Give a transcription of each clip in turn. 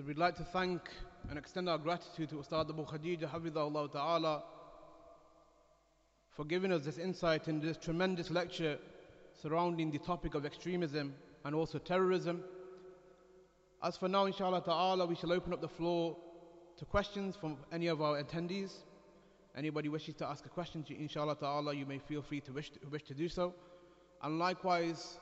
So we'd like to thank and extend our gratitude to Ustad Abu Khadija Hafidahullah Ta'ala for giving us this insight in this tremendous lecture surrounding the topic of extremism and also terrorism. As for now, inshallah ta'ala, we shall open up the floor to questions from any of our attendees. Anybody wishes to ask a question, inshallah ta'ala, you may feel free to wish to, wish to do so. And likewise,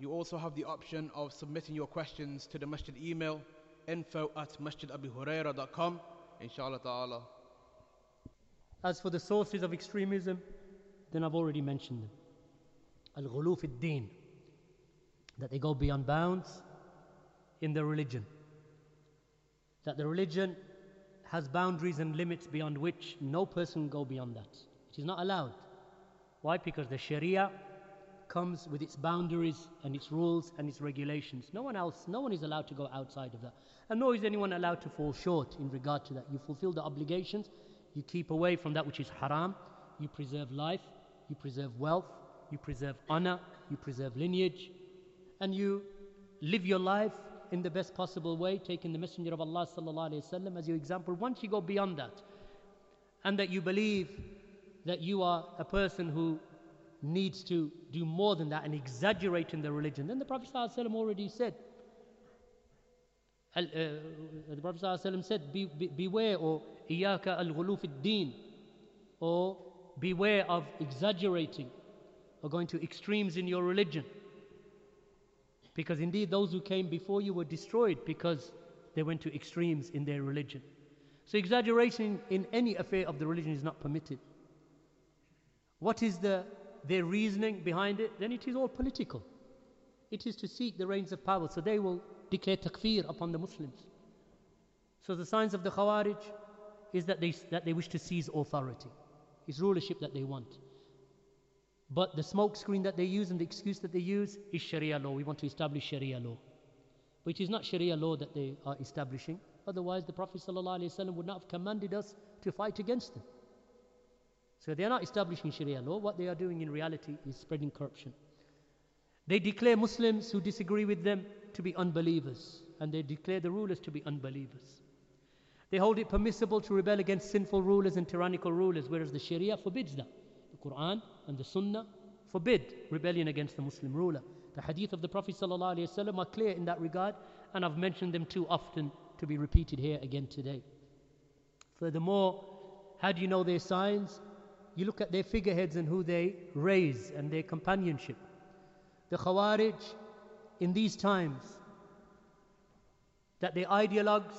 you also have the option of submitting your questions to the masjid email info at masjidabihuraira.com, inshallah ta'ala. As for the sources of extremism, then I've already mentioned them. Al-ghulu fi din that they go beyond bounds in their religion. That the religion has boundaries and limits beyond which no person go beyond that. It is not allowed. Why? Because the Sharia comes with its boundaries and its rules and its regulations. No one else, no one is allowed to go outside of that. And nor is anyone allowed to fall short in regard to that. You fulfill the obligations, you keep away from that which is haram, you preserve life, you preserve wealth, you preserve honor, you preserve lineage, and you live your life in the best possible way, taking the Messenger of Allah وسلم, as your example. Once you go beyond that, and that you believe that you are a person who needs to do more than that and exaggerate in the religion, then the Prophet ﷺ already said, uh, the Prophet ﷺ said, be, be, Beware, or iyaka al ghuluf din, or beware of exaggerating or going to extremes in your religion. Because indeed, those who came before you were destroyed because they went to extremes in their religion. So, exaggeration in any affair of the religion is not permitted. What is the, their reasoning behind it? Then it is all political. It is to seek the reins of power. So, they will declare takfir upon the Muslims. So the signs of the Khawarij is that they, that they wish to seize authority. It's rulership that they want. But the smokescreen that they use and the excuse that they use is Sharia law. We want to establish Sharia law. But it is not Sharia law that they are establishing. Otherwise, the Prophet ﷺ would not have commanded us to fight against them. So they are not establishing Sharia law. What they are doing in reality is spreading corruption. They declare Muslims who disagree with them to be unbelievers, and they declare the rulers to be unbelievers. They hold it permissible to rebel against sinful rulers and tyrannical rulers, whereas the Sharia forbids that. The Quran and the Sunnah forbid rebellion against the Muslim ruler. The hadith of the Prophet ﷺ are clear in that regard, and I've mentioned them too often to be repeated here again today. Furthermore, how do you know their signs? You look at their figureheads and who they raise and their companionship. The Khawarij in these times that the ideologues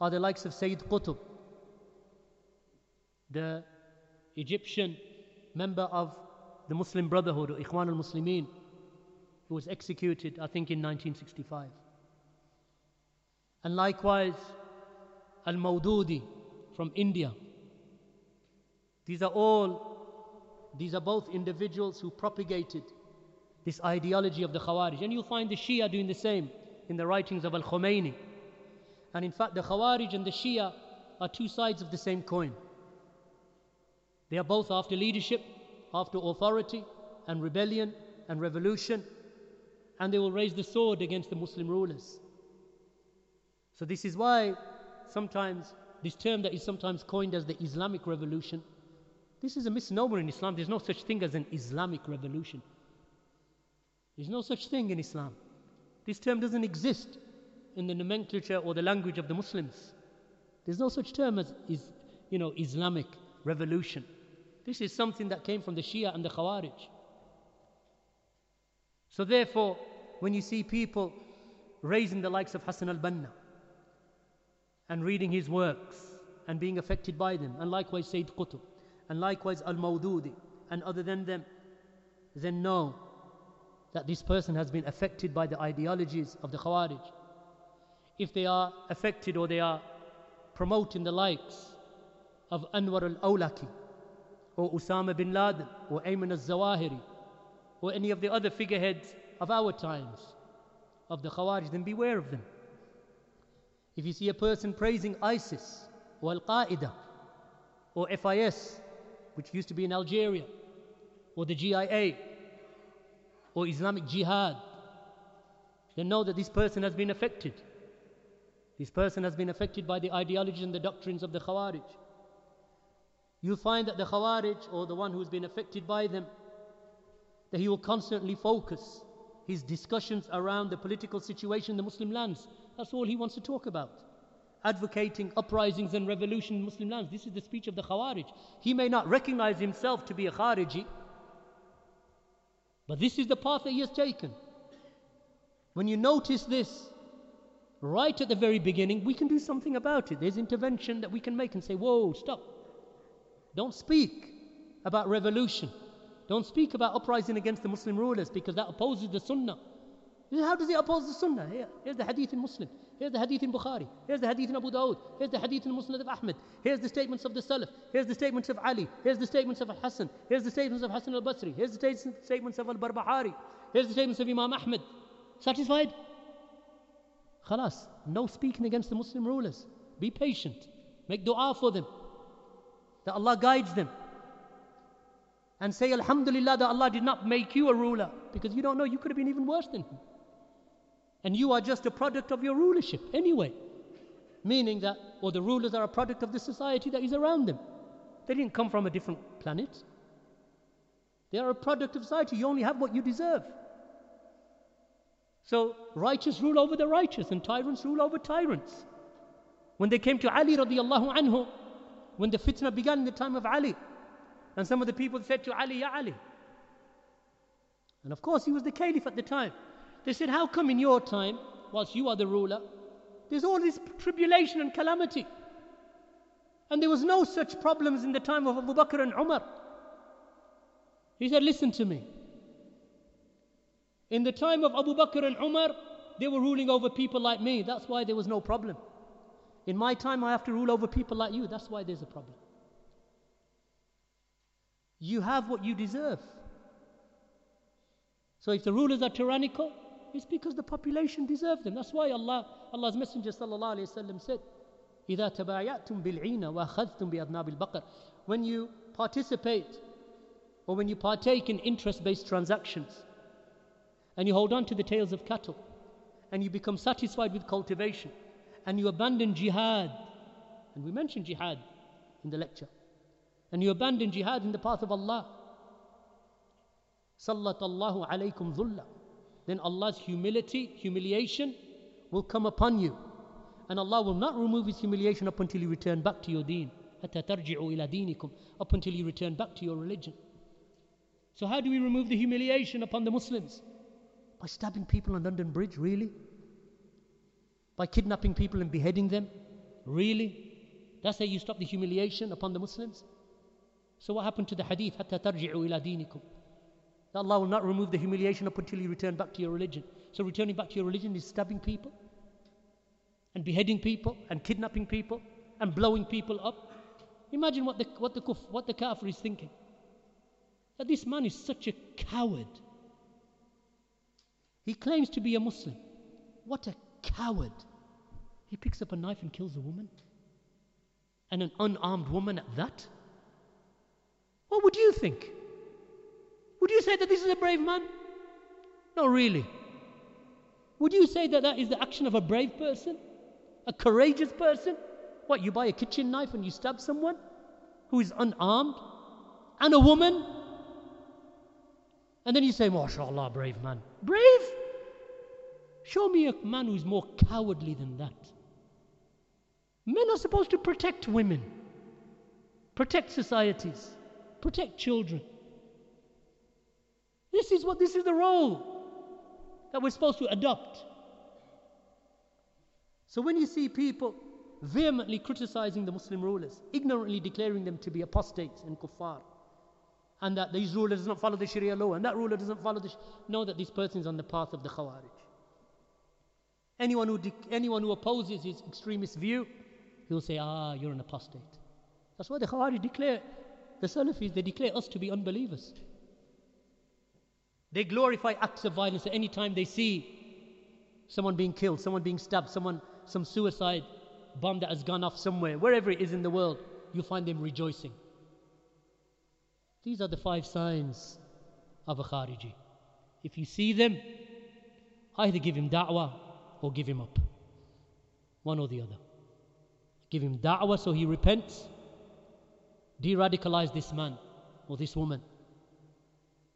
are the likes of Sayyid Qutb, the Egyptian member of the Muslim Brotherhood, Ikhwan al Muslimin, who was executed, I think, in 1965. And likewise, Al Maududi from India. These are all, these are both individuals who propagated this ideology of the Khawarij. And you'll find the Shia doing the same in the writings of Al Khomeini. And in fact, the Khawarij and the Shia are two sides of the same coin. They are both after leadership, after authority, and rebellion and revolution, and they will raise the sword against the Muslim rulers. So, this is why sometimes this term that is sometimes coined as the Islamic revolution, this is a misnomer in Islam. There's no such thing as an Islamic revolution. There's no such thing in Islam. This term doesn't exist in the nomenclature or the language of the Muslims. There's no such term as is, you know, Islamic revolution. This is something that came from the Shia and the Khawarij. So therefore, when you see people raising the likes of Hassan al-Banna and reading his works and being affected by them, and likewise Sayyid Qutb, and likewise Al-Mawdudi, and other than them, then know that this person has been affected by the ideologies of the Khawarij, if they are affected or they are promoting the likes of Anwar al-Awlaki or Osama bin Laden or Ayman al-Zawahiri or any of the other figureheads of our times of the Khawarij, then beware of them. If you see a person praising ISIS or Al Qaeda or FIS, which used to be in Algeria, or the GIA, or Islamic Jihad, then know that this person has been affected This person has been affected by the ideology and the doctrines of the Khawarij. You'll find that the Khawarij, or the one who's been affected by them, that he will constantly focus his discussions around the political situation in the Muslim lands. That's all he wants to talk about. Advocating uprisings and revolution in Muslim lands. This is the speech of the Khawarij. He may not recognize himself to be a Khariji, but this is the path that he has taken. When you notice this, right at the very beginning, we can do something about it. There's intervention that we can make and say, whoa, stop. Don't speak about revolution. Don't speak about uprising against the Muslim rulers because that opposes the Sunnah. How does he oppose the Sunnah? Here, here's the hadith in Muslim. Here's the hadith in Bukhari. Here's the hadith in Abu Dawud. Here's the hadith in Musnad of Ahmed. Here's the statements of the Salaf. Here's the statements of Ali. Here's the statements of Hassan. Here's the statements of Hassan al Basri. Here's the statements of Al Barbahari. Here's the statements of Imam Ahmed. Satisfied? Khalas. No speaking against the Muslim rulers. Be patient. Make dua for them. That Allah guides them and say, Alhamdulillah, that Allah did not make you a ruler because you don't know, you could have been even worse than him. And you are just a product of your rulership anyway. Meaning that, or the rulers are a product of the society that is around them. They didn't come from a different planet. They are a product of society. You only have what you deserve. So, righteous rule over the righteous, and tyrants rule over tyrants. When they came to Ali radiallahu anhu, when the fitna began in the time of Ali, and some of the people said to Ali, Ya Ali. And of course, he was the caliph at the time. They said, How come in your time, whilst you are the ruler, there's all this tribulation and calamity? And there was no such problems in the time of Abu Bakr and Umar. He said, Listen to me. In the time of Abu Bakr and Umar, they were ruling over people like me. That's why there was no problem. In my time, I have to rule over people like you. That's why there's a problem. You have what you deserve. So if the rulers are tyrannical, it's because the population deserve them. That's why Allah, Allah's Messenger sallallahu alayhi wasallam said, إِذَا تَبَايَعْتُمْ بِالْعِينَ وَأَخَذْتُمْ بِأَذْنَابِ الْبَقَرِ When you participate or when you partake in interest-based transactions and you hold on to the tails of cattle and you become satisfied with cultivation and you abandon jihad, and we mentioned jihad in the lecture, and you abandon jihad in the path of Allah, sallat Allahu alaykum dhulla, then Allah's humility, humiliation will come upon you. And Allah will not remove His humiliation up until you return back to your deen. Up until you return back to your religion. So, how do we remove the humiliation upon the Muslims? By stabbing people on London Bridge, really? By kidnapping people and beheading them? Really? That's how you stop the humiliation upon the Muslims? So what happened to the hadith? حتى ترجعوا إلى دينكم. that Allah will not remove the humiliation up until you return back to your religion. So returning back to your religion is stabbing people and beheading people and kidnapping people and blowing people up. Imagine what the, what the, what the kafir is thinking. That this man is such a coward. He claims to be a Muslim. What a coward. He picks up a knife and kills a woman. And an unarmed woman at that. What would you think? Would you say that this is a brave man? No, really. Would you say that that is the action of a brave person? A courageous person? What, you buy a kitchen knife and you stab someone who is unarmed? And a woman? And then you say, MashaAllah, brave man. Brave? Show me a man who's more cowardly than that. Men are supposed to protect women, protect societies protect children. This is what this is the role that we're supposed to adopt. So when you see people vehemently criticizing the Muslim rulers, ignorantly declaring them to be apostates and kuffar, and that these rulers does not follow the Sharia law, and that ruler doesn't follow the, sh- know that this person is on the path of the Khawarij. Anyone who, de- anyone who opposes his extremist view, he'll say, ah, you're an apostate. That's why the Khawarij declare the Salafis, they declare us to be unbelievers. They glorify acts of violence at any time they see someone being killed, someone being stabbed, someone, some suicide bomb that has gone off somewhere, wherever it is in the world, you find them rejoicing. These are the five signs of a Khariji. If you see them, either give him da'wah or give him up. One or the other. Give him da'wah so he repents. De radicalize this man or this woman.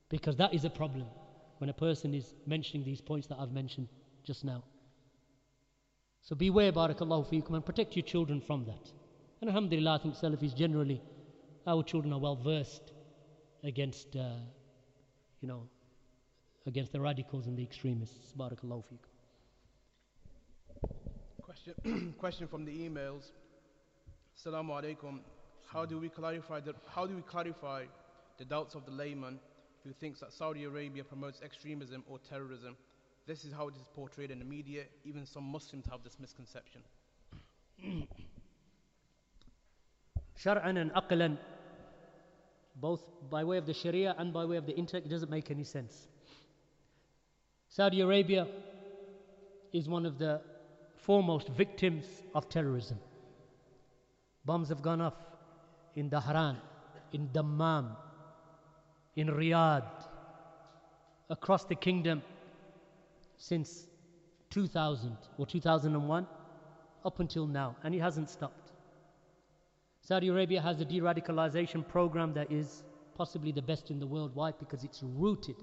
Because that is a problem when a person is mentioning these points that I've mentioned just now. So beware, barakallahu feekum, and protect your children from that. And alhamdulillah, I think Salafis generally, our children are well versed against, uh, you know, against the radicals and the extremists. Barakallahu feekum. Question, question from the emails. Assalamu alaikum. How do we clarify the, how do we clarify the doubts of the layman who thinks that Saudi Arabia promotes extremism or terrorism? This is how it is portrayed in the media. Even some Muslims have this misconception. Shar'an and aqlan, both by way of the Sharia and by way of the intellect, it doesn't make any sense. Saudi Arabia is one of the foremost victims of terrorism. Bombs have gone off in Dhahran, in Dammam, in Riyadh, across the kingdom since 2000 or 2001 up until now, and it hasn't stopped. Saudi Arabia has a de radicalization program that is possibly the best in the world. Why? Because it's rooted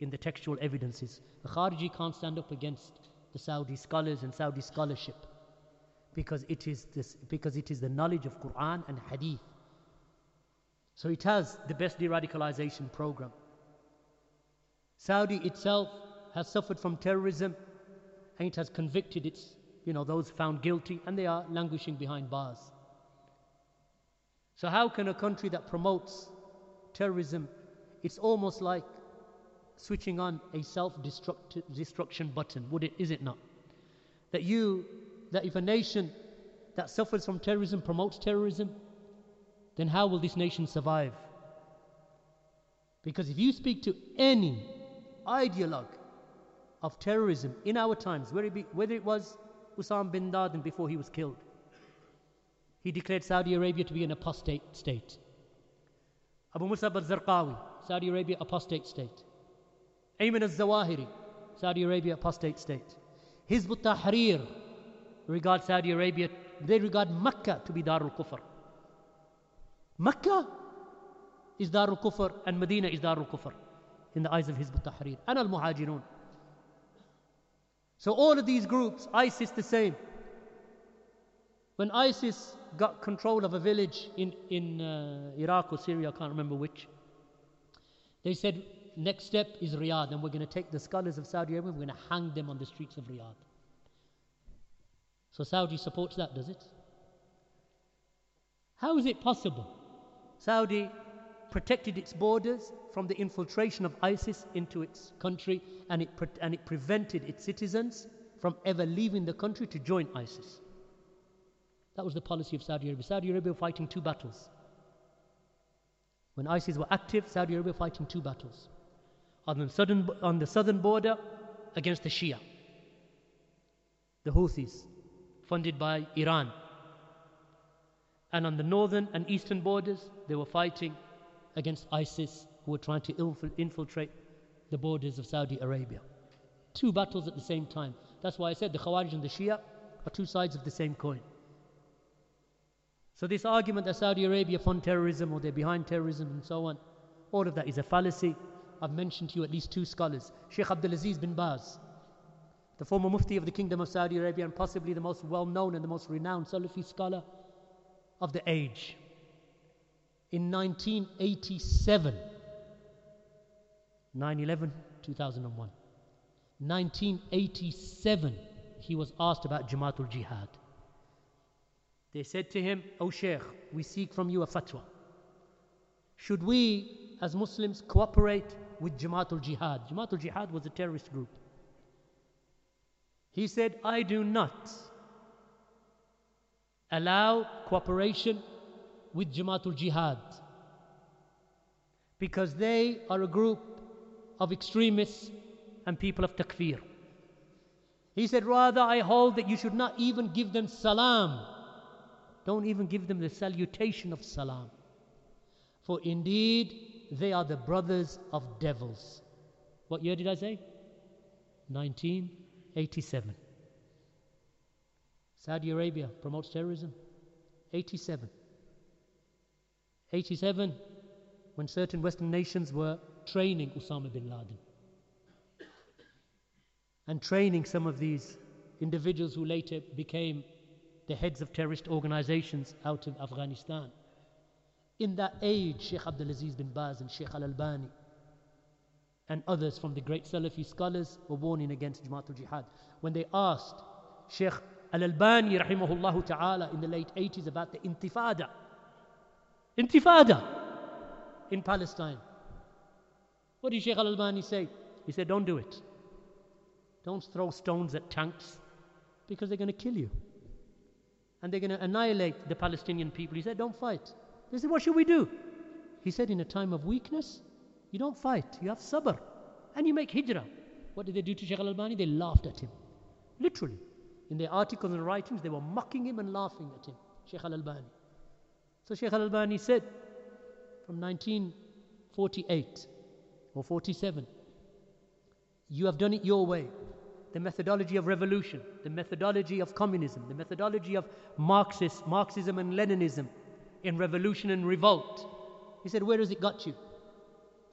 in the textual evidences. The Khariji can't stand up against the Saudi scholars and Saudi scholarship because it is this because it is the knowledge of Quran and Hadith. So it has the best de-radicalization program. Saudi itself has suffered from terrorism and it has convicted its, you know, those found guilty and they are languishing behind bars. So how can a country that promotes terrorism, it's almost like switching on a self-destruction button, would it, is it not? That you, that if a nation that suffers from terrorism promotes terrorism, then how will this nation survive? Because if you speak to any ideologue of terrorism in our times, whether it, be, whether it was Osama bin Laden before he was killed, he declared Saudi Arabia to be an apostate state. Abu Musab al-Zarqawi, Saudi Arabia apostate state. Ayman al-Zawahiri, Saudi Arabia apostate state. Hizb tahrir regard Saudi Arabia, they regard Mecca to be Darul Kufr. Mecca is Darul Kufr and Medina is Darul Kufr in the eyes of Hizb tahrir and al-Muhajirun. So all of these groups, ISIS the same. When ISIS got control of a village in, in uh, Iraq or Syria, I can't remember which, they said, next step is Riyadh, and we're going to take the scholars of Saudi Arabia, we're going to hang them on the streets of Riyadh. So Saudi supports that, does it? How is it possible? Saudi protected its borders from the infiltration of ISIS into its country, and it, and it prevented its citizens from ever leaving the country to join ISIS. That was the policy of Saudi Arabia. Saudi Arabia fighting two battles. When ISIS were active, Saudi Arabia fighting two battles. On the southern, on the southern border, against the Shia, the Houthis, funded by Iran. And on the northern and eastern borders, they were fighting against ISIS, who were trying to infiltrate the borders of Saudi Arabia. Two battles at the same time. That's why I said the Khawarij and the Shia are two sides of the same coin. So, this argument that Saudi Arabia fund terrorism or they're behind terrorism and so on, all of that is a fallacy. I've mentioned to you at least two scholars Sheikh Abdulaziz bin Baz, the former Mufti of the Kingdom of Saudi Arabia and possibly the most well known and the most renowned Salafi scholar of the age. In 1987, 9 11, 2001. 1987, he was asked about Jamaatul Jihad. They said to him, O Sheikh, we seek from you a fatwa. Should we, as Muslims, cooperate with Jamaatul Jihad? Jamaatul Jihad was a terrorist group. He said, I do not allow cooperation with Jamaatul Jihad because they are a group of extremists and people of takfir. He said, Rather, I hold that you should not even give them salam don't even give them the salutation of salam. For indeed, they are the brothers of devils. What year did I say? 1987. Saudi Arabia promotes terrorism. 87. 87, when certain Western nations were training Osama bin Laden and training some of these individuals who later became the heads of terrorist organizations out of Afghanistan. In that age, Sheikh Abdulaziz bin Baz and Sheikh Al Albani and others from the great Salafi scholars were warning against Jamaatul Jihad. When they asked Sheikh Al Albani, rahimahullah ta'ala, in the late 80s about the intifada, intifada in Palestine, what did Sheikh Al Albani say? He said, Don't do it. Don't throw stones at tanks because they're going to kill you. And they're going to annihilate the Palestinian people. He said, Don't fight. They said, What should we do? He said, In a time of weakness, you don't fight, you have sabr. And you make hijrah. What did they do to Sheikh Al Albani? They laughed at him. Literally. In their articles and writings, they were mocking him and laughing at him. Sheikh Al Albani. So Sheikh Al Albani said, from 1948 or 47, you have done it your way the methodology of revolution, the methodology of communism, the methodology of Marxist, Marxism and Leninism in revolution and revolt. He said, Where has it got you?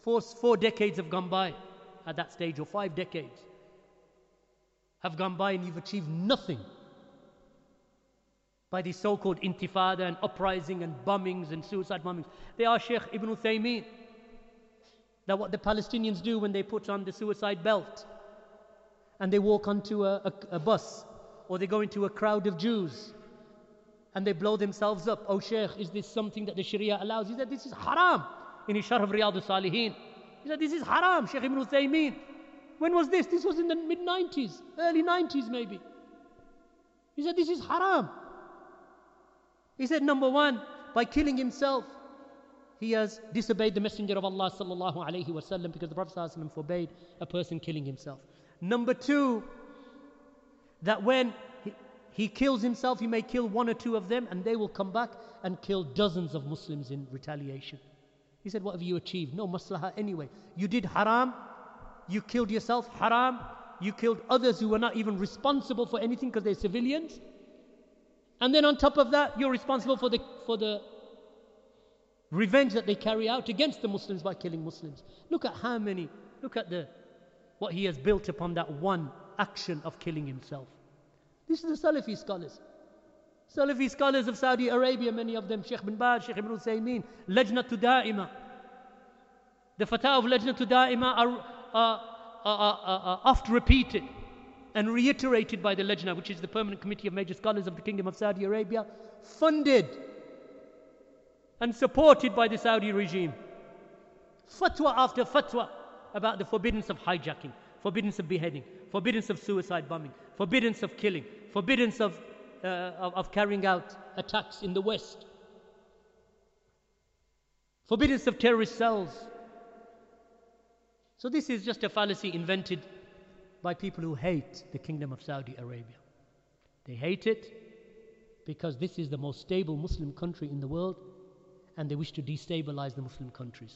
Four, four decades have gone by at that stage, or five decades have gone by, and you've achieved nothing by the so called intifada and uprising and bombings and suicide bombings. They are Sheikh Ibn Uthaymeen. That what the Palestinians do when they put on the suicide belt and they walk onto a, a, a bus or they go into a crowd of Jews and they blow themselves up. Oh, Sheikh, is this something that the Sharia allows? He said, This is haram. In his Sharh of Riyadh Salihin. He said, This is haram, Sheikh Ibn Uthaymeen. When was this? This was in the mid 90s, early 90s maybe. He said, This is haram. He said, Number one, by killing himself, he has disobeyed the Messenger of Allah sallallahu alaihi wasallam because the Prophet forbade a person killing himself. Number two, that when he, he kills himself, he may kill one or two of them, and they will come back and kill dozens of Muslims in retaliation. He said, What have you achieved? No maslaha anyway. You did haram, you killed yourself, haram, you killed others who were not even responsible for anything because they're civilians. And then on top of that, you're responsible for the, for the revenge that they carry out against the Muslims by killing Muslims. Look at how many, look at the what he has built upon that one action of killing himself. This is the Salafi scholars. Salafi scholars of Saudi Arabia, many of them, Sheikh bin Baz, Sheikh ibn Uthaymeen, Lajnatu Da'ima. The fatawa of Lajnatu Da'ima are, are, are, are, oft repeated and reiterated by the Lajna, which is the permanent committee of major scholars of the Kingdom of Saudi Arabia, funded and supported by the Saudi regime. Fatwa after fatwa about the forbiddance of hijacking, forbiddance of beheading, forbiddance of suicide bombing, forbiddance of killing, forbiddance of, uh, of, of carrying out attacks in the West, forbiddance of terrorist cells. So, this is just a fallacy invented by people who hate the kingdom of Saudi Arabia. They hate it because this is the most stable Muslim country in the world and they wish to destabilize the Muslim countries.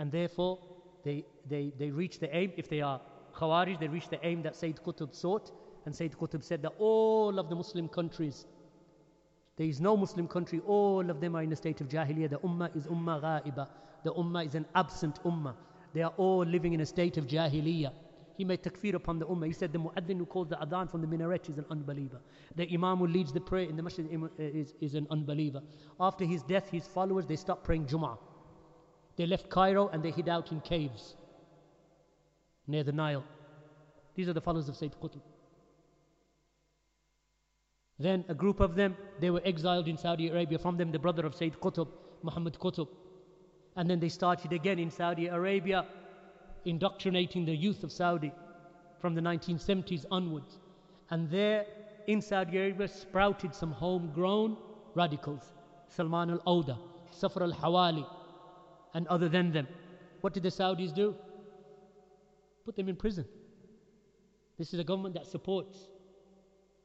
And therefore, they, they, they reach the aim, if they are Khawarij, they reach the aim that Sayyid Qutb sought. And Sayyid Qutb said that all of the Muslim countries, there is no Muslim country, all of them are in a state of Jahiliyyah. The Ummah is Ummah Ghaiba. The Ummah is an absent Ummah. They are all living in a state of Jahiliyyah. He made takfir upon the Ummah. He said the Mu'adhin who calls the Adhan from the minaret is an unbeliever. The Imam who leads the prayer in the masjid uh, is, is an unbeliever. After his death, his followers, they stopped praying Jum'ah. They left Cairo and they hid out in caves near the Nile. These are the followers of Sayyid Qutb. Then a group of them, they were exiled in Saudi Arabia. From them, the brother of Sayyid Qutb, Muhammad Qutb. And then they started again in Saudi Arabia, indoctrinating the youth of Saudi from the 1970s onwards. And there in Saudi Arabia sprouted some homegrown radicals Salman al Auda, Safar al Hawali, and other than them. What did the Saudis do? Put them in prison. This is a government that supports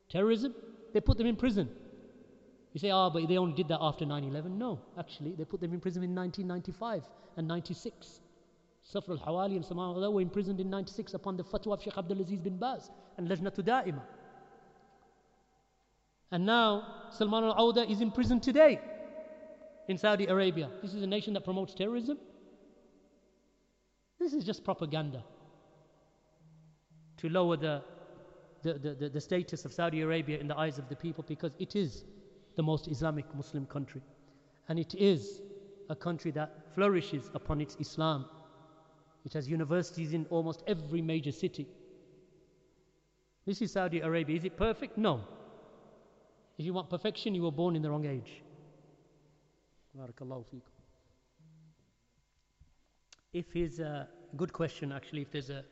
terrorism. They put them in prison. You say, ah, oh, but they only did that after 9 11. No, actually, they put them in prison in 1995 and 96. Safar al Hawali and Salman al were imprisoned in 96 upon the fatwa of Sheikh Abdul Aziz bin Baz and Lajnatu Da'ima. And now Salman al Auda is in prison today in Saudi Arabia. This is a nation that promotes terrorism. This is just propaganda to lower the, the, the, the, status of Saudi Arabia in the eyes of the people because it is the most Islamic Muslim country. And it is a country that flourishes upon its Islam. It has universities in almost every major city. This is Saudi Arabia. Is it perfect? No. If you want perfection, you were born in the wrong age. Barakallahu feekum. If he's a good question, actually, if there's a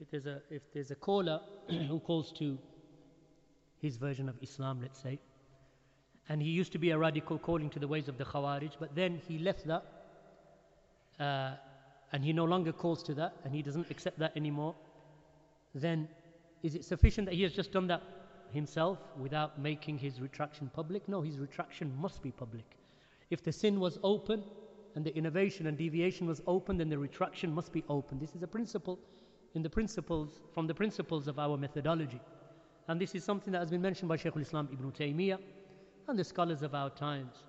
if there's a if there's a caller who calls to his version of Islam, let's say, and he used to be a radical calling to the ways of the Khawarij, but then he left that, uh, and he no longer calls to that, and he doesn't accept that anymore, then is it sufficient that he has just done that himself without making his retraction public? No, his retraction must be public. If the sin was open and the innovation and deviation was open, then the retraction must be open. This is a principle in the principles, from the principles of our methodology. And this is something that has been mentioned by Shaykh al-Islam Ibn Taymiyyah and the scholars of our times.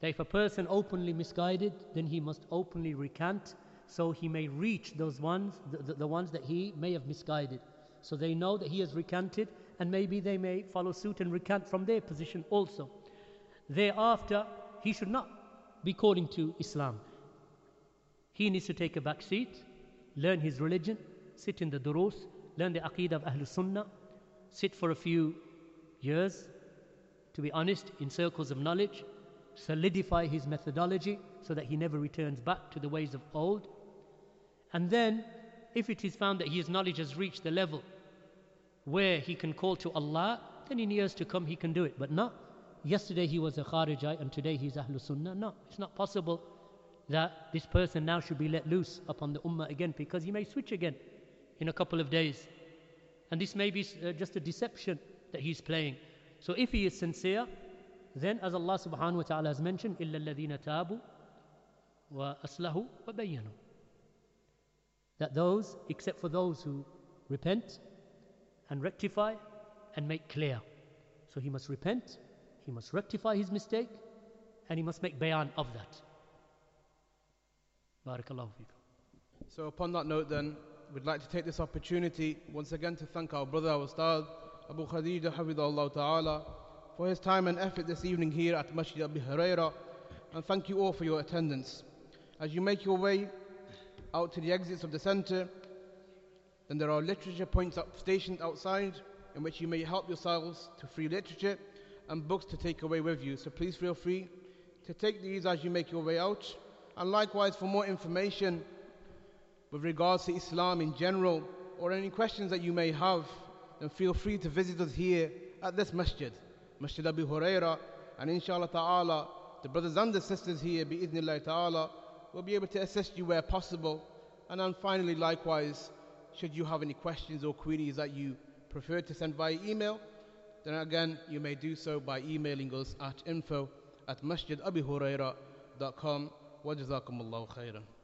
That if a person openly misguided, then he must openly recant so he may reach those ones, the, the, ones that he may have misguided. So they know that he has recanted and maybe they may follow suit and recant from their position also. Thereafter, he should not be calling to Islam. He needs to take a back seat, learn his religion, sit in the durus, learn the aqidah of Ahlul Sunnah, sit for a few years, to be honest, in circles of knowledge, solidify his methodology so that he never returns back to the ways of old. And then, if it is found that his knowledge has reached the level where he can call to Allah, then in years to come he can do it. But not yesterday he was a Kharijite and today he's Ahlul Sunnah. No, it's not possible that this person now should be let loose upon the Ummah again because he may switch again in a couple of days. And this may be uh, just a deception that he's playing. So if he is sincere, then as Allah subhanahu wa ta'ala has mentioned, إِلَّا الَّذِينَ تَابُوا وَأَصْلَحُوا وَبَيَّنُوا that those, except for those who repent and rectify and make clear. So he must repent, he must rectify his mistake, and he must make bayan of that. Barakallahu. So upon that note then, we'd like to take this opportunity once again to thank our brother, our Ustad, Abu Khadija Hafidullah Ta'ala, for his time and effort this evening here at Masjid Abi Huraira, and thank you all for your attendance. As you make your way out to the exits of the center, then there are literature points up, stationed outside in which you may help yourselves to free literature and books to take away with you. So please feel free to take these as you make your way out. And likewise, for more information with regards to Islam in general or any questions that you may have, then feel free to visit us here at this masjid, Masjid Abu Huraira. And inshallah ta'ala, the brothers and the sisters here, bi'idhnillah ta'ala, will be able to assist you where possible. And then finally, likewise, should you have any questions or queries that you prefer to send via email, then again, you may do so by emailing us at info at masjidabihuraira.com. وجزاكم الله خيرا